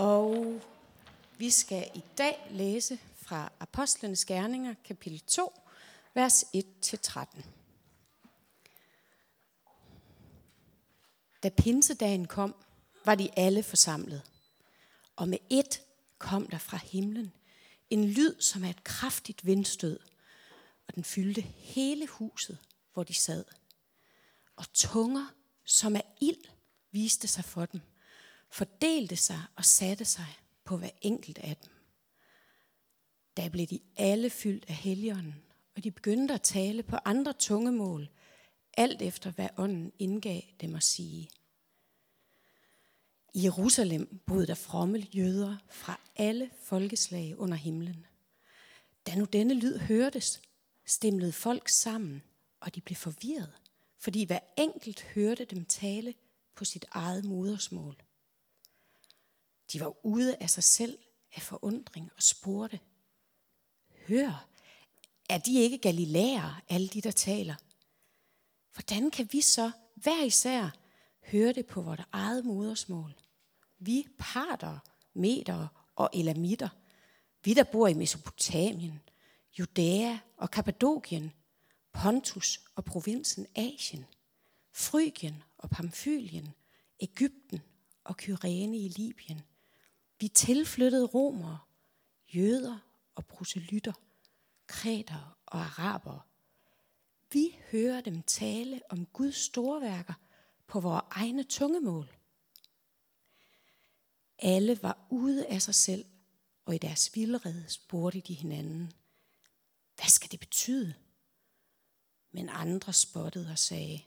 Og vi skal i dag læse fra Apostlenes Gerninger, kapitel 2, vers 1-13. Da pinsedagen kom, var de alle forsamlet. Og med et kom der fra himlen en lyd som af et kraftigt vindstød, og den fyldte hele huset, hvor de sad. Og tunger som af ild viste sig for dem, fordelte sig og satte sig på hver enkelt af dem. Da blev de alle fyldt af helligånden, og de begyndte at tale på andre tungemål, alt efter hvad ånden indgav dem at sige. I Jerusalem boede der fromme jøder fra alle folkeslag under himlen. Da nu denne lyd hørtes, stemlede folk sammen, og de blev forvirret, fordi hver enkelt hørte dem tale på sit eget modersmål. De var ude af sig selv af forundring og spurgte, Hør, er de ikke galilæer, alle de, der taler? Hvordan kan vi så hver især høre det på vores eget modersmål? Vi parter, meter og elamitter, vi der bor i Mesopotamien, Judæa og Kappadokien, Pontus og provinsen Asien, Frygien og Pamfylien, Ægypten og Kyrene i Libyen. Vi tilflyttede romere, jøder og proselytter, kreter og araber. Vi hører dem tale om Guds storværker på vores egne tungemål. Alle var ude af sig selv, og i deres vildrede spurgte de hinanden, hvad skal det betyde? Men andre spottede og sagde,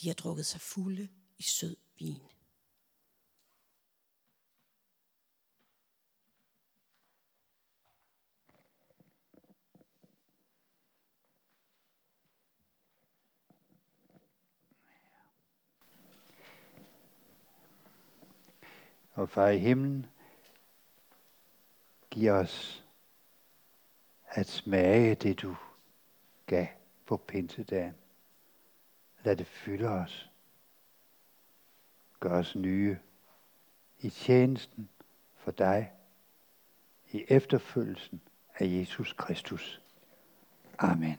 de har drukket sig fulde i sød vin. Og far i himlen, giv os at smage det, du gav på pinsedagen. Lad det fylde os. Gør os nye i tjenesten for dig, i efterfølgelsen af Jesus Kristus. Amen.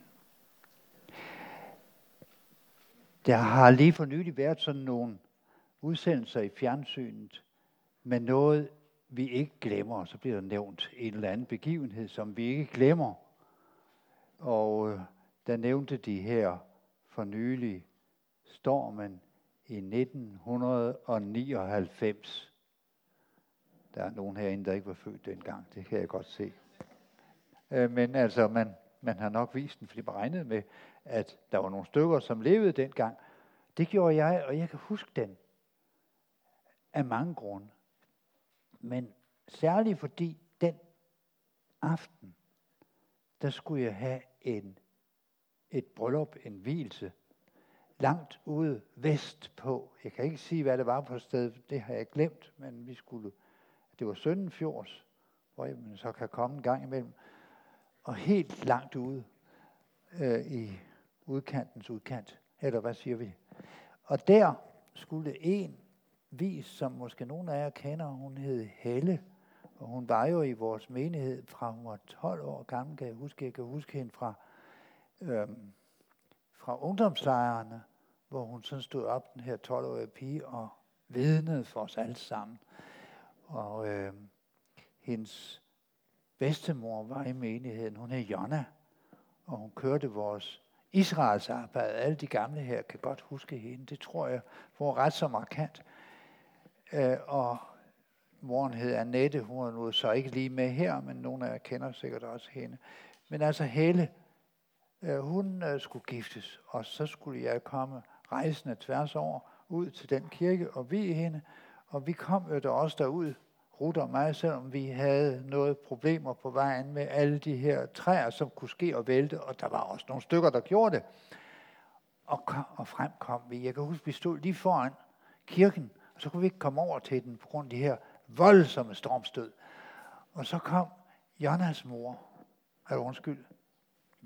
Der har lige for nylig været sådan nogle udsendelser i fjernsynet med noget, vi ikke glemmer. Så bliver der nævnt en eller anden begivenhed, som vi ikke glemmer. Og øh, der nævnte de her for nylig stormen i 1999. Der er nogen herinde, der ikke var født dengang. Det kan jeg godt se. Øh, men altså, man, man har nok vist den, fordi man regnede med, at der var nogle stykker, som levede dengang. Det gjorde jeg, og jeg kan huske den af mange grunde. Men særligt fordi den aften, der skulle jeg have en, et bryllup, en hvilse, langt ude vest på. Jeg kan ikke sige, hvad det var på stedet, det har jeg glemt, men vi skulle, det var Søndenfjords, hvor man så kan komme en gang imellem, og helt langt ude øh, i udkantens udkant, eller hvad siger vi? Og der skulle en vis, som måske nogen af jer kender. Hun hed Helle, og hun var jo i vores menighed fra hun var 12 år gammel, kan jeg huske. Jeg kan huske hende fra, øhm, fra ungdomslejrene, hvor hun sådan stod op, den her 12-årige pige, og vidnede for os alle sammen. Og øhm, hendes bedstemor var i menigheden. Hun hed Jonna, og hun kørte vores Israels arbejde. Alle de gamle her kan godt huske hende. Det tror jeg var ret så markant. Øh, og moren hed Annette, hun er nu så ikke lige med her, men nogle af jer kender sikkert også hende. Men altså Helle, øh, hun øh, skulle giftes, og så skulle jeg komme rejsende tværs over ud til den kirke og vi hende. Og vi kom jo der også derud, Ruth og mig, selvom vi havde noget problemer på vejen med alle de her træer, som kunne ske og vælte, og der var også nogle stykker, der gjorde det. Og, kom, og frem kom vi. Jeg kan huske, vi stod lige foran kirken, og så kunne vi ikke komme over til den på grund af de her voldsomme stormstød. Og så kom Jonas mor, eller undskyld,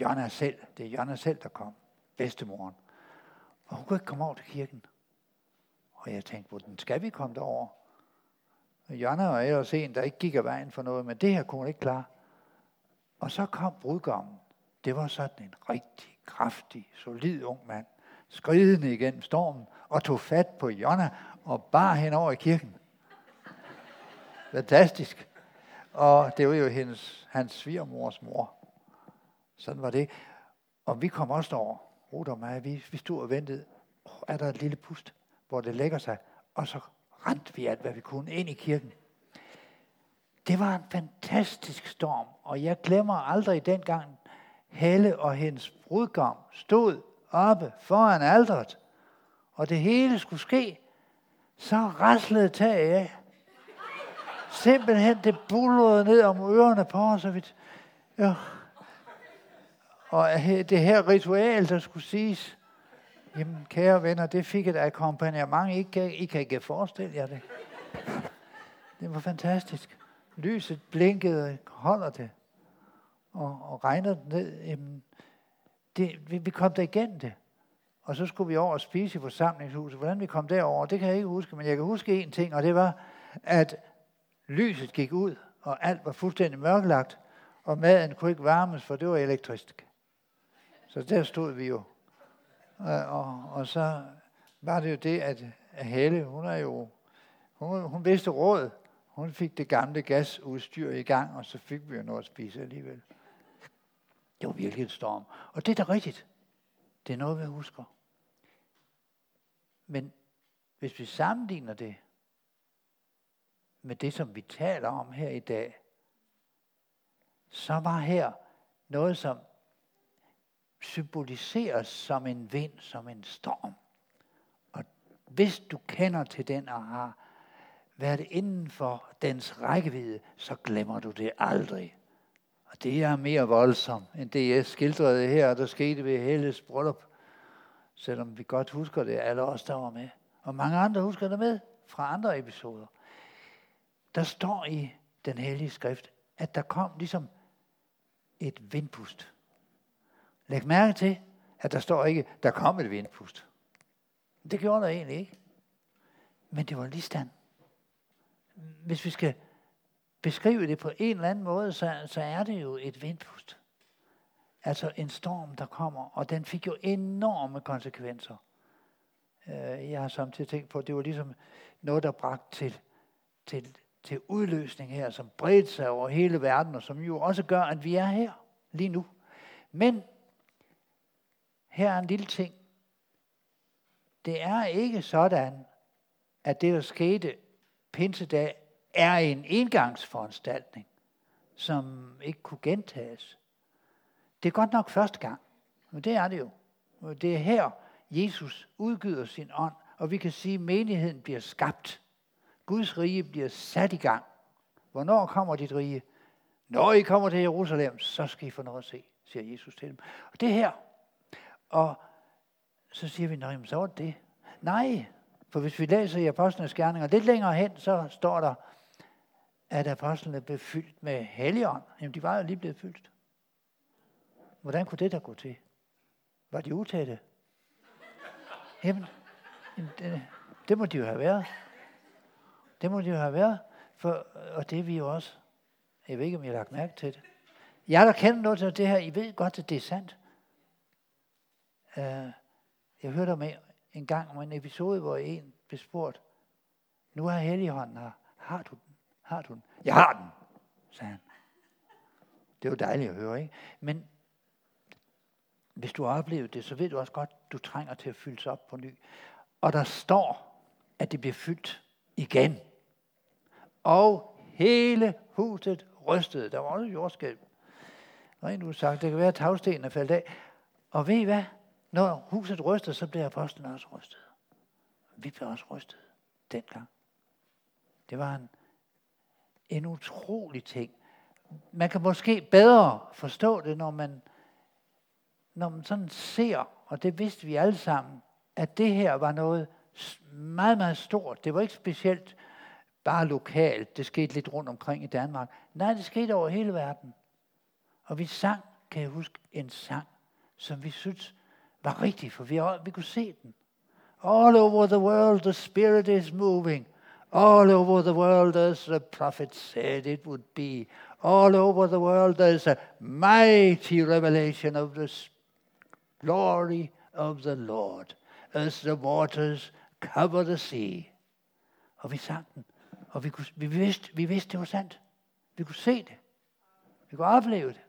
Jonas selv, det er Jonas selv, der kom, bedstemoren. Og hun kunne ikke komme over til kirken. Og jeg tænkte, hvordan skal vi komme derover? Jonna var ellers en, der ikke gik af vejen for noget, men det her kunne hun ikke klare. Og så kom brudgommen. Det var sådan en rigtig kraftig, solid ung mand, skridende igennem stormen, og tog fat på Jonna og bar hende over i kirken. Fantastisk. Og det var jo hendes, hans svigermors mor. Sådan var det. Og vi kom også over, Ruth og mig, vi, vi stod og ventede. Oh, er der et lille pust, hvor det lægger sig? Og så rendte vi alt, hvad vi kunne, ind i kirken. Det var en fantastisk storm, og jeg glemmer aldrig dengang, Helle og hendes brudgom stod oppe foran alderet, og det hele skulle ske, så raslede taget af. Simpelthen, det bullerede ned om ørerne på os, og, vi, ja. og det her ritual, der skulle siges, jamen kære venner, det fik et akkompagnement, I kan, I kan ikke forestille jer det. Det var fantastisk. Lyset blinkede, holder det, og, og regner ned. Jamen, det, vi, vi kom der igen det. Og så skulle vi over og spise i forsamlingshuset. Hvordan vi kom derover, det kan jeg ikke huske, men jeg kan huske en ting, og det var, at lyset gik ud, og alt var fuldstændig mørklagt, og maden kunne ikke varmes, for det var elektrisk. Så der stod vi jo. Og, og, og så var det jo det, at Helle, hun er jo, hun, hun vidste råd. Hun fik det gamle gasudstyr i gang, og så fik vi jo noget at spise alligevel. Det var virkelig en storm. Og det er da rigtigt. Det er noget, vi husker. Men hvis vi sammenligner det med det, som vi taler om her i dag, så var her noget, som symboliseres som en vind, som en storm. Og hvis du kender til den og har været inden for dens rækkevidde, så glemmer du det aldrig. Og det er mere voldsomt, end det jeg skildrede her, der skete ved Helles bryllup. Selvom vi godt husker det, alle os, der var med. Og mange andre husker det med fra andre episoder. Der står i den hellige skrift, at der kom ligesom et vindpust. Læg mærke til, at der står ikke, der kom et vindpust. Det gjorde der egentlig ikke. Men det var lige stand. Hvis vi skal beskrive det på en eller anden måde, så, så er det jo et vindpust. Altså en storm, der kommer, og den fik jo enorme konsekvenser. Øh, jeg har samtidig tænkt på, at det var ligesom noget, der bragte til, til, til udløsning her, som bredte sig over hele verden, og som jo også gør, at vi er her lige nu. Men her er en lille ting. Det er ikke sådan, at det, der skete pinsedag, er en engangsforanstaltning, som ikke kunne gentages. Det er godt nok første gang, men det er det jo. Det er her, Jesus udgyder sin ånd, og vi kan sige, at menigheden bliver skabt. Guds rige bliver sat i gang. Hvornår kommer dit rige? Når I kommer til Jerusalem, så skal I få noget at se, siger Jesus til dem. Og det er her. Og så siger vi, nej, så var det det. Nej, for hvis vi læser i Apostlenes Gerninger lidt længere hen, så står der, at apostlene blev fyldt med helligånd. Jamen, de var jo lige blevet fyldt. Hvordan kunne det da gå til? Var de utætte? Jamen, det, det må de jo have været. Det må de jo have været. For, og det er vi jo også. Jeg ved ikke, om jeg har lagt mærke til det. Jeg der kender noget til det her, I ved godt, at det er sandt. Uh, jeg hørte om en gang om en episode, hvor en blev spurgt, nu er Helligånden her. Har du? Har du den? Jeg har den, sagde han. Det var dejligt at høre, ikke? Men hvis du har oplevet det, så ved du også godt, at du trænger til at fyldes op på ny. Og der står, at det bliver fyldt igen. Og hele huset rystede. Der var også jordskælv. Rent udsagt, det kan være, at tagstenen er faldet af. Og ved I hvad? Når huset ryster, så bliver apostlen også rystet. Vi blev også rystet dengang. Det var en, en utrolig ting. Man kan måske bedre forstå det, når man når man sådan ser, og det vidste vi alle sammen, at det her var noget meget, meget stort. Det var ikke specielt bare lokalt. Det skete lidt rundt omkring i Danmark. Nej, det skete over hele verden. Og vi sang, kan jeg huske, en sang, som vi synes var rigtig, for vi, vi kunne se den. All over the world, the Spirit is moving. All over the world, as the prophet said it would be. All over the world, there's a mighty revelation of the glory of the Lord, as the waters cover the sea. Og vi sang den, og vi, kunne, vi, vidste, vi vidste, det var sandt. Vi kunne se det. Vi kunne opleve det.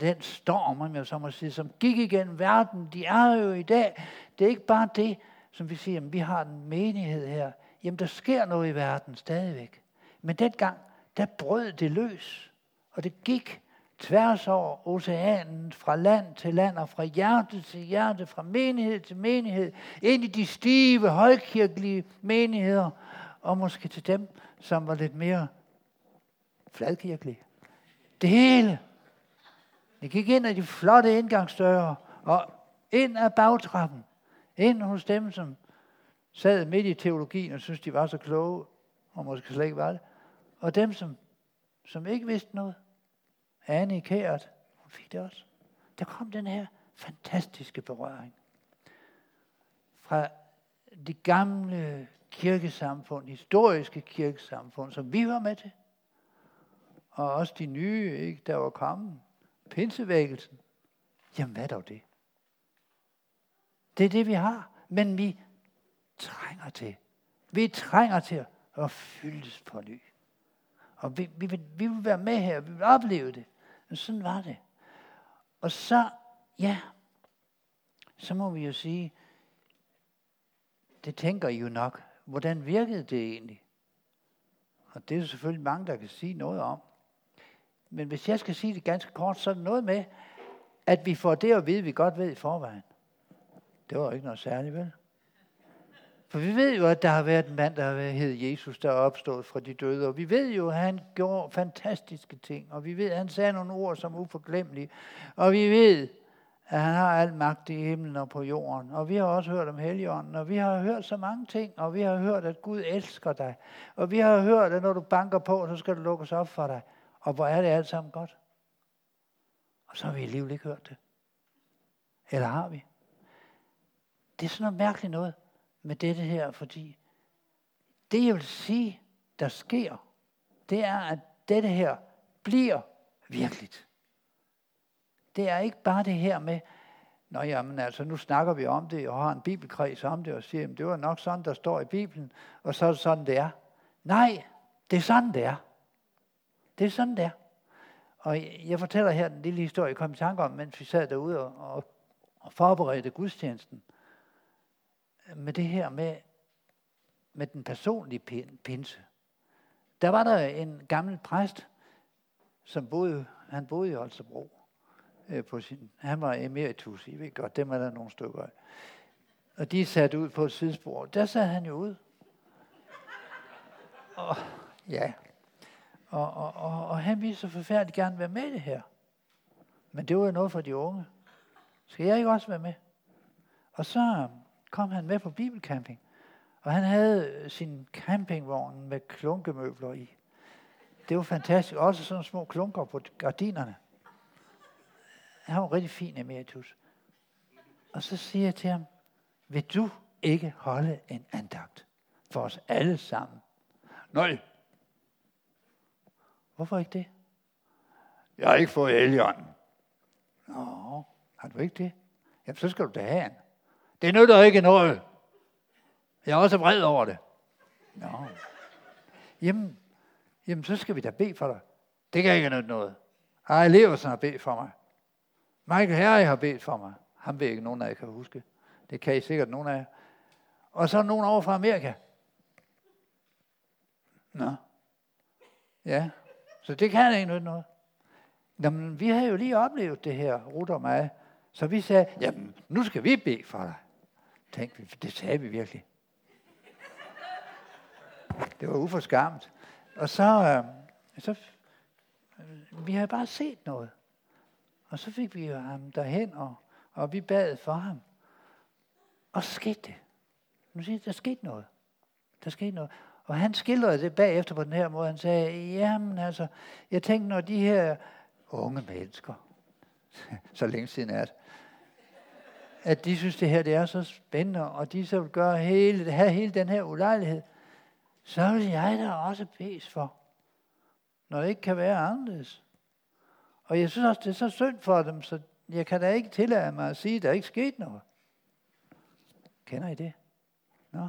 Den storm, om jeg så må som gik igennem verden, de er jo i dag. Det er ikke bare det, som vi siger, at vi har en menighed her. Jamen, der sker noget i verden stadigvæk. Men dengang, der brød det løs. Og det gik tværs over oceanen, fra land til land, og fra hjerte til hjerte, fra menighed til menighed, ind i de stive, højkirkelige menigheder, og måske til dem, som var lidt mere fladkirkelige. Det hele. Det gik ind ad de flotte indgangsdøre, og ind ad bagtrappen. Ind hos dem, som sad midt i teologien og syntes, de var så kloge, og måske slet ikke var det. Og dem, som, som ikke vidste noget. Anne i Kæret, hun fik det også. Der kom den her fantastiske berøring. Fra de gamle kirkesamfund, historiske kirkesamfund, som vi var med til, og også de nye, ikke, der var kommet. Pinsevægelsen. Jamen, hvad er dog det? Det er det, vi har. Men vi trænger til. Vi trænger til at fyldes på ny. Og vi, vi, vil, vi vil være med her, vi vil opleve det. Men sådan var det. Og så, ja, så må vi jo sige, det tænker I jo nok. Hvordan virkede det egentlig? Og det er jo selvfølgelig mange, der kan sige noget om. Men hvis jeg skal sige det ganske kort, så er det noget med, at vi får det at vide, vi godt ved i forvejen. Det var ikke noget særligt, vel? For vi ved jo, at der har været en mand, der har hed Jesus, der er opstået fra de døde. Og vi ved jo, at han gjorde fantastiske ting. Og vi ved, at han sagde nogle ord, som er uforglemmelige. Og vi ved, at han har al magt i himlen og på jorden. Og vi har også hørt om Helligånden, og vi har hørt så mange ting, og vi har hørt, at Gud elsker dig. Og vi har hørt, at når du banker på, så skal du lukkes op for dig. Og hvor er det alt sammen godt. Og så har vi alligevel ikke hørt det. Eller har vi? Det er sådan noget mærkeligt noget med dette her, fordi det jeg vil sige, der sker, det er, at dette her bliver virkeligt. Det er ikke bare det her med, Nå jamen altså, nu snakker vi om det, og har en bibelkreds om det, og siger, jamen, det var nok sådan, der står i Bibelen, og så er det sådan, det er. Nej, det er sådan, det er. Det er sådan, det er. Og jeg fortæller her den lille historie, jeg kom i tanke om, mens vi sad derude og, og, og forberedte gudstjenesten. Med det her med, med den personlige pinse. Der var der en gammel præst, som boede, han boede i Holstebro. Øh, på sin, han var emeritus, I ved godt, dem er der nogle stykker af. Og de satte ud på et sidespor. Der sad han jo ud. Og, ja, og, og, og, og han ville så forfærdeligt gerne være med i det her. Men det var jo noget for de unge. Skal jeg ikke også være med? Og så kom han med på bibelcamping. Og han havde øh, sin campingvogn med klunkemøbler i. Det var fantastisk. Også sådan små klunker på gardinerne. Han var rigtig fin emeritus. Og så siger jeg til ham, vil du ikke holde en andagt for os alle sammen? Nej, Hvorfor ikke det? Jeg har ikke fået Elion. Nå, har du ikke det? Jamen, så skal du da have en. Det nytter ikke noget. Jeg er også vred over det. Nå. Jamen, jamen, så skal vi da bede for dig. Det kan ikke nytte noget. Ej, Leversen har bedt for mig. Michael Herre har bedt for mig. Han ved ikke, nogen af jer kan huske. Det kan I sikkert nogen af jer. Og så er nogen over fra Amerika. Nå. Ja, så det kan ikke noget. Jamen, vi har jo lige oplevet det her, Ruth og mig. Så vi sagde, jamen, nu skal vi bede for dig. Tænkte vi, det sagde vi virkelig. Det var uforskammet. Og så, øh, så vi havde bare set noget. Og så fik vi jo ham derhen, og, og vi bad for ham. Og så skete det. Nu siger der skete noget. Der skete noget. Og han skildrede det bagefter på den her måde. Han sagde, jamen altså, jeg tænkte, når de her unge mennesker, så længe siden er det, at de synes, det her det er så spændende, og de så vil gøre hele, have hele den her ulejlighed, så vil jeg da også bes for, når det ikke kan være anderledes. Og jeg synes også, det er så synd for dem, så jeg kan da ikke tillade mig at sige, at der ikke sket noget. Kender I det? Nå,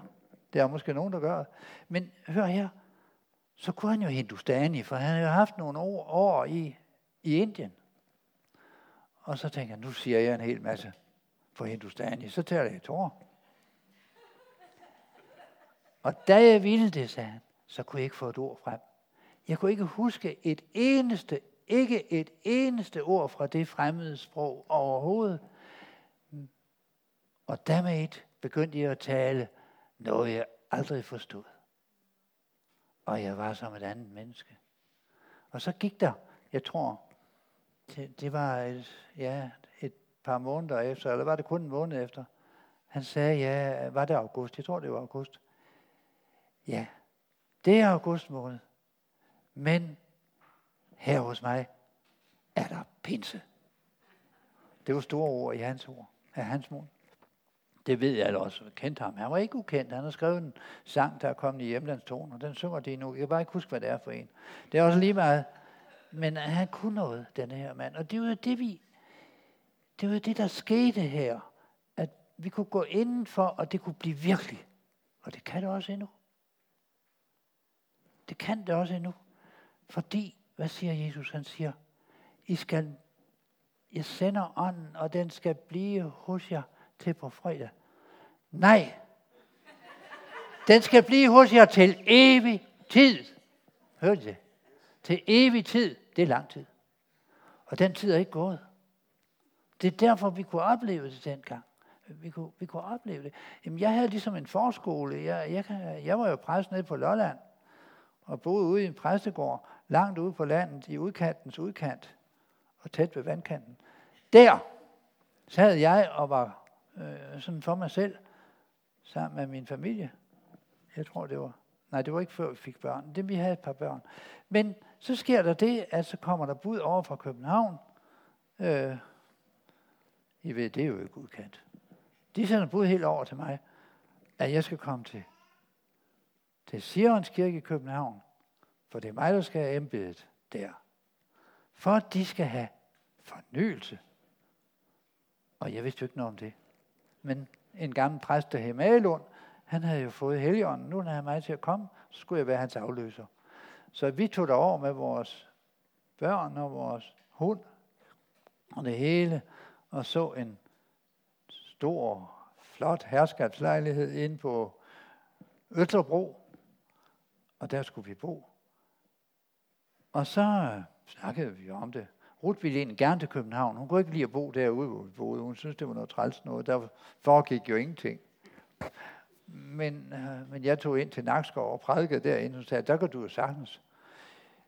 det er måske nogen, der gør. Men hør her, så kunne han jo hindustani, for han har jo haft nogle år, år i, i Indien. Og så tænker jeg, nu siger jeg en hel masse for hindustani, så tager jeg tårer. Og da jeg ville det, sagde han, så kunne jeg ikke få et ord frem. Jeg kunne ikke huske et eneste, ikke et eneste ord fra det fremmede sprog overhovedet. Og dermed begyndte jeg at tale noget, jeg aldrig forstod. Og jeg var som et andet menneske. Og så gik der, jeg tror, det, det var et, ja, par måneder efter, eller var det kun en måned efter. Han sagde, ja, var det august? Jeg tror, det var august. Ja, det er august måned. Men her hos mig er der pinse. Det var store ord i hans ord, af hans mund. Det ved jeg også, kendte ham. Han var ikke ukendt. Han har skrevet en sang, der er kommet i hjemlandstonen, og den synger de nu. Jeg kan bare ikke huske, hvad det er for en. Det er også lige meget. Men han kunne noget, den her mand. Og det er jo det, vi, det var det, der skete her. At vi kunne gå indenfor, og det kunne blive virkelig. Og det kan det også endnu. Det kan det også endnu. Fordi, hvad siger Jesus? Han siger, I skal, jeg sender ånden, og den skal blive hos jer til på fredag. Nej, den skal blive hos jer til evig tid. Hørte I det? Til evig tid, det er lang tid. Og den tid er ikke gået. Det er derfor, vi kunne opleve det dengang. Vi kunne, vi kunne opleve det. Jamen, jeg havde ligesom en forskole. Jeg, jeg, jeg var jo præst nede på Lolland, og boede ude i en præstegård, langt ude på landet, i udkantens udkant, og tæt ved vandkanten. Der sad jeg og var øh, sådan for mig selv, sammen med min familie. Jeg tror, det var... Nej, det var ikke før vi fik børn. Det vi havde et par børn. Men så sker der det, at så kommer der bud over fra København. Øh, i ved, det er jo ikke udkendt. De sender bud helt over til mig, at jeg skal komme til, til Sions Kirke i København. For det er mig, der skal have embedet der. For at de skal have fornyelse. Og jeg vidste jo ikke noget om det. Men en gammel præst, der hed Malund, han havde jo fået heligånden. Nu havde han mig til at komme, så skulle jeg være hans afløser. Så vi tog derover med vores børn og vores hund og det hele, og så en stor, flot herskabslejlighed inde på Østerbro, og der skulle vi bo. Og så øh, snakkede vi om det. Ruth ville egentlig gerne til København. Hun kunne ikke lide at bo derude, hvor vi boede. Hun synes, det var noget træls noget. Der foregik jo ingenting. Men, øh, men jeg tog ind til Nakskov og prædikede derinde, Hun sagde, der kan du jo sagtens.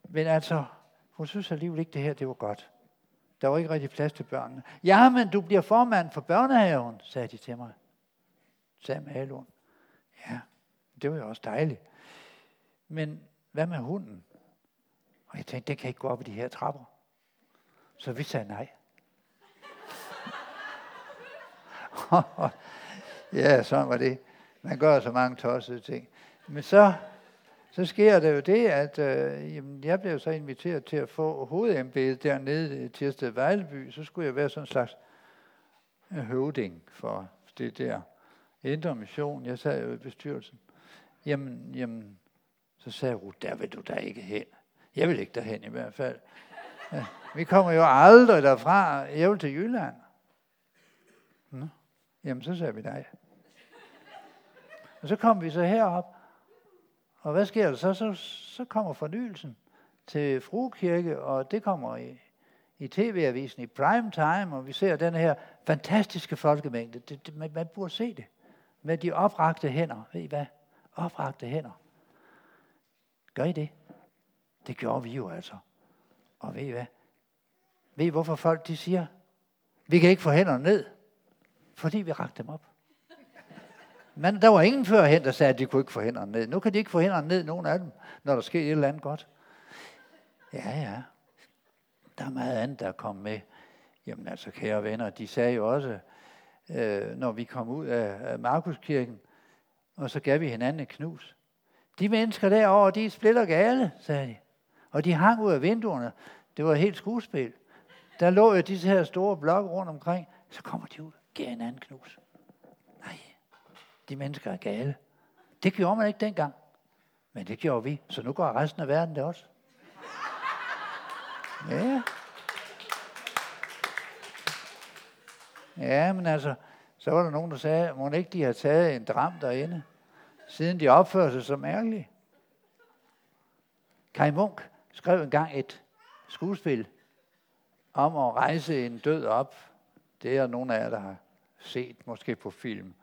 Men altså, hun synes alligevel ikke, det her det var godt. Der var ikke rigtig plads til børnene. Ja, men du bliver formand for børnehaven, sagde de til mig. Sagde Malon. Ja, det var jo også dejligt. Men hvad med hunden? Og jeg tænkte, det kan ikke gå op i de her trapper. Så vi sagde nej. ja, sådan var det. Man gør så mange tossede ting. Men så, så sker der jo det, at øh, jamen, jeg blev så inviteret til at få hovedembedet dernede i Tirsted Vejleby. Så skulle jeg være sådan en slags øh, høvding for det der indre mission. Jeg sad jo i bestyrelsen. Jamen, jamen, så sagde Ruth, der vil du da ikke hen. Jeg vil ikke derhen i hvert fald. Ja, vi kommer jo aldrig derfra. Jeg vil til Jylland. Nå. Jamen, så sagde vi nej. Og så kom vi så herop. Og hvad sker der så? Så, så kommer fornyelsen til Frugkirke, og det kommer i, i tv-avisen i prime time, og vi ser den her fantastiske folkemængde. Det, det, man, man burde se det. Med de oprakte hænder. Ved I hvad? Oprakte hænder. Gør I det? Det gjorde vi jo altså. Og ved I hvad? Ved I hvorfor folk de siger, vi kan ikke få hænderne ned? Fordi vi rakte dem op. Men der var ingen førhen, der sagde, at de kunne ikke få hænderne ned. Nu kan de ikke få hænderne ned, nogen af dem, når der sker et eller andet godt. Ja, ja. Der er meget andet, der er kommet med. Jamen altså, kære venner, de sagde jo også, øh, når vi kom ud af, af Markuskirken, og så gav vi hinanden et knus. De mennesker derovre, de er splitter gale, sagde de. Og de hang ud af vinduerne. Det var helt skuespil. Der lå jo disse her store blokke rundt omkring. Så kommer de ud, giver hinanden knus. De mennesker er gale. Det gjorde man ikke dengang. Men det gjorde vi. Så nu går resten af verden det også. Ja. Ja, men altså, så var der nogen, der sagde, må ikke de har taget en dram derinde, siden de opfører sig så mærkeligt. Kai Munk skrev engang et skuespil om at rejse en død op. Det er nogle af jer, der har set, måske på film.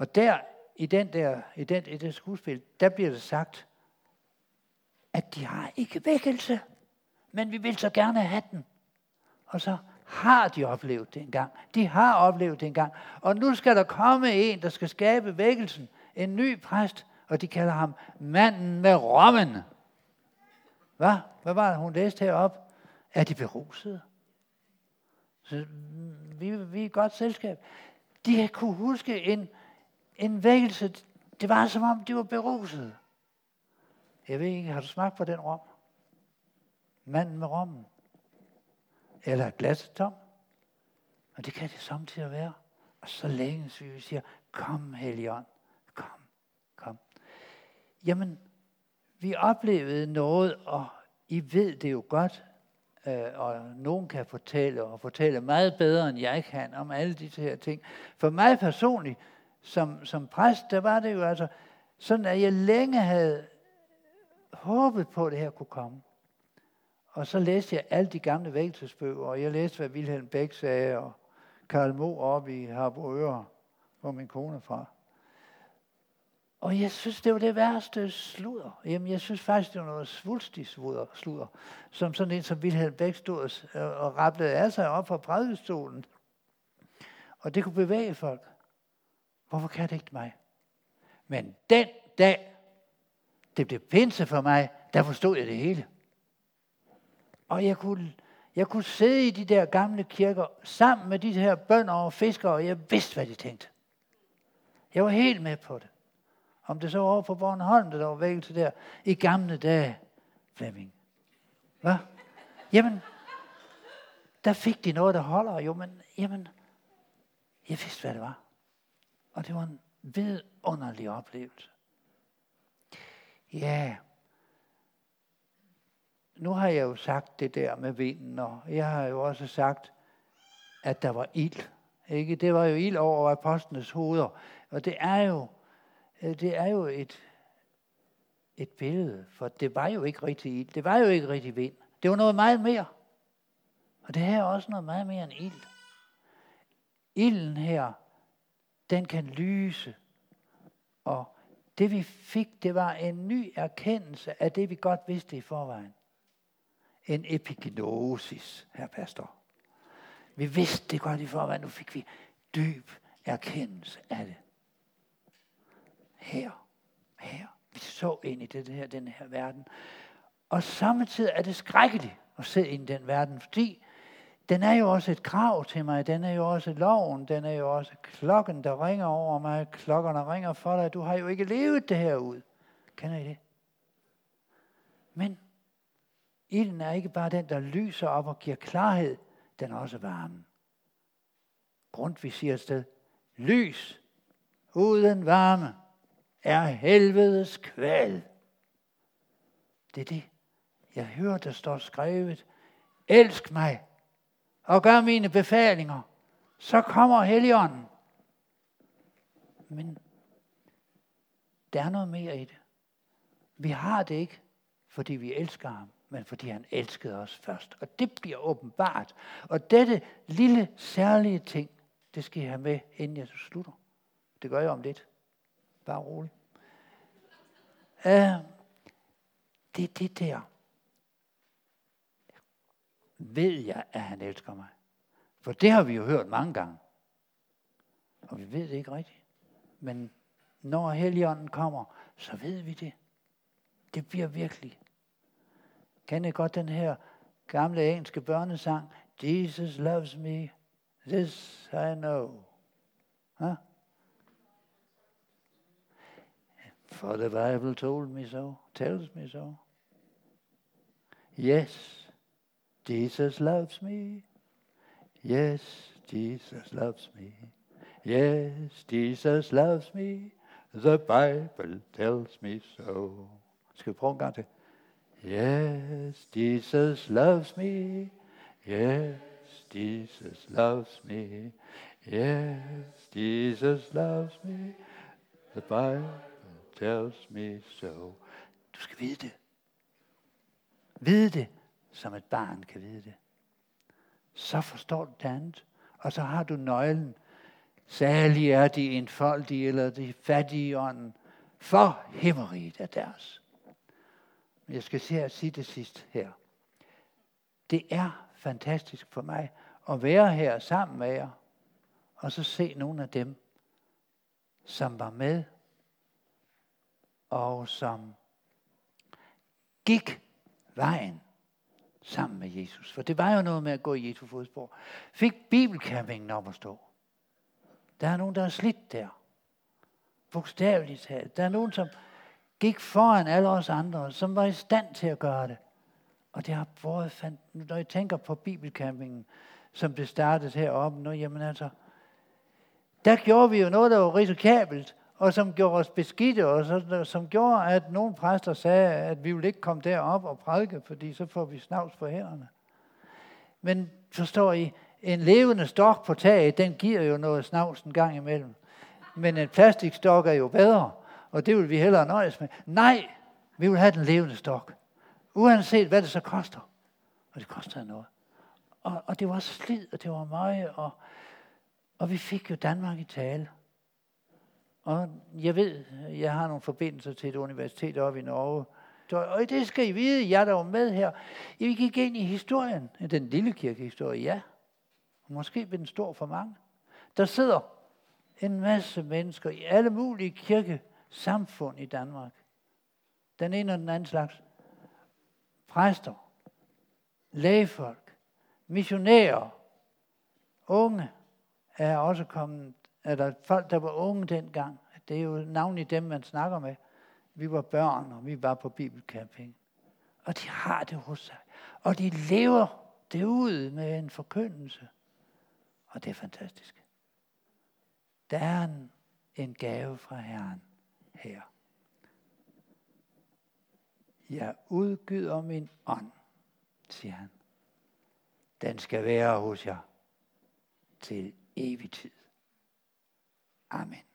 Og der, i den der, i den, i det skuespil, der bliver det sagt, at de har ikke vækkelse, men vi vil så gerne have den. Og så har de oplevet det engang. De har oplevet det engang. Og nu skal der komme en, der skal skabe vækkelsen. En ny præst, og de kalder ham manden med rommen. Hvad? Hvad var det, hun læste herop? Er de berusede? Så mm, vi, vi er et godt selskab. De kunne huske en, en vækkelse. Det var som om, de var beruset. Jeg ved ikke, har du smagt på den rom? Manden med rommen. Eller glasset tom? Og det kan det samtidig være. Og så længe vi siger, kom Helion, kom, kom. Jamen, vi oplevede noget, og I ved det jo godt, øh, og nogen kan fortælle, og fortælle meget bedre, end jeg kan, om alle de her ting. For mig personligt, som, som præst, der var det jo altså sådan, at jeg længe havde håbet på, at det her kunne komme. Og så læste jeg alle de gamle vægtelsbøger, og jeg læste, hvad Wilhelm Beck sagde, og Karl Mo op i Harboøre, hvor min kone er fra. Og jeg synes, det var det værste sludder. Jamen, jeg synes faktisk, det var noget svulstig sludder, sludder som sådan en som Wilhelm Beck stod og, og rapplede af sig op fra prædikestolen. Og det kunne bevæge folk. Hvorfor kan det ikke mig? Men den dag, det blev pinse for mig, der forstod jeg det hele. Og jeg kunne, jeg kunne sidde i de der gamle kirker sammen med de her bønder og fiskere, og jeg vidste, hvad de tænkte. Jeg var helt med på det. Om det så var over på Bornholm, der var vækkelse der, i gamle dage, Flemming. Hvad? Jamen, der fik de noget, der holder. Jo, men, jamen, jeg vidste, hvad det var. Og det var en vidunderlig oplevelse. Ja, nu har jeg jo sagt det der med vinden, og jeg har jo også sagt, at der var ild. Ikke? Det var jo ild over apostlenes hoveder. Og det er jo, øh, det er jo et, et billede, for det var jo ikke rigtig ild. Det var jo ikke rigtig vind. Det var noget meget mere. Og det her er også noget meget mere end ild. Ilden her, den kan lyse. Og det vi fik, det var en ny erkendelse af det, vi godt vidste i forvejen en epignosis, her pastor. Vi vidste det godt i forvejen, nu fik vi dyb erkendelse af det. Her, her. Vi så ind i det her, den her verden. Og samtidig er det skrækkeligt at se ind i den verden, fordi den er jo også et krav til mig, den er jo også loven, den er jo også klokken, der ringer over mig, klokkerne ringer for dig, du har jo ikke levet det her ud. Kender I det? Men Ilden er ikke bare den, der lyser op og giver klarhed, den er også varme. vi siger et sted, lys uden varme er helvedes kval. Det er det, jeg hører, der står skrevet. Elsk mig og gør mine befalinger, så kommer Helligånden. Men der er noget mere i det. Vi har det ikke, fordi vi elsker ham men fordi han elskede os først. Og det bliver åbenbart. Og dette lille særlige ting, det skal I have med, inden jeg slutter. Det gør jeg om lidt. Bare roligt. Uh, øh, det er det der. Ved jeg, at han elsker mig? For det har vi jo hørt mange gange. Og vi ved det ikke rigtigt. Men når Helligånden kommer, så ved vi det. Det bliver virkelig Kender I godt den her gamle engelske børnesang? Jesus loves me This I know. Huh? For the Bible told me so, tells me so. Yes, Jesus loves me. Yes, Jesus loves me. Yes, Jesus loves me. The Bible tells me so. Skal vi prøve en gang til? Yes, Jesus loves me. Yes, Jesus loves me. Yes, Jesus loves me. The Bible tells me so. Du skal vide det. Vide det, som et barn kan vide det. Så forstår du det andet. Og så har du nøglen. Særlig er de enfoldige eller de fattige i ånden. For himmeriget er deres. Jeg skal se at sige det sidst her. Det er fantastisk for mig at være her sammen med jer, og så se nogle af dem, som var med, og som gik vejen sammen med Jesus. For det var jo noget med at gå i Jesu fodspor. Fik bibelcampingen op at stå. Der er nogen, der er slidt der. Bogstaveligt talt. Der er nogen, som gik foran alle os andre, som var i stand til at gøre det. Og det har været Når jeg tænker på bibelcampingen, som det startede heroppe nu, jamen altså, der gjorde vi jo noget, der var risikabelt, og som gjorde os beskidte, og så, som gjorde, at nogle præster sagde, at vi ville ikke komme derop og prædike, fordi så får vi snavs på hænderne. Men forstår I, en levende stok på taget, den giver jo noget snavs en gang imellem. Men en plastikstok er jo bedre, og det vil vi hellere nøjes med. Nej, vi vil have den levende stok. Uanset hvad det så koster. Og det koster noget. Og, og det var slid, og det var meget, og, og vi fik jo Danmark i tale. Og jeg ved, jeg har nogle forbindelser til et universitet oppe i Norge. Og det skal I vide, jeg der var med her. Vi gik ind i historien, den lille kirkehistorie, ja. Og måske blev den stor for mange. Der sidder en masse mennesker i alle mulige kirkesamfund i Danmark. Den ene og den anden slags. Præster, lægefolk, missionærer, unge er også kommet eller folk, der var unge dengang. Det er jo navnlig dem, man snakker med. Vi var børn, og vi var på bibelcamping. Og de har det hos sig. Og de lever det ud med en forkyndelse. Og det er fantastisk. Der er en, en gave fra Herren her. Jeg udgyder min ånd, siger han. Den skal være hos jer til evig tid. Amen.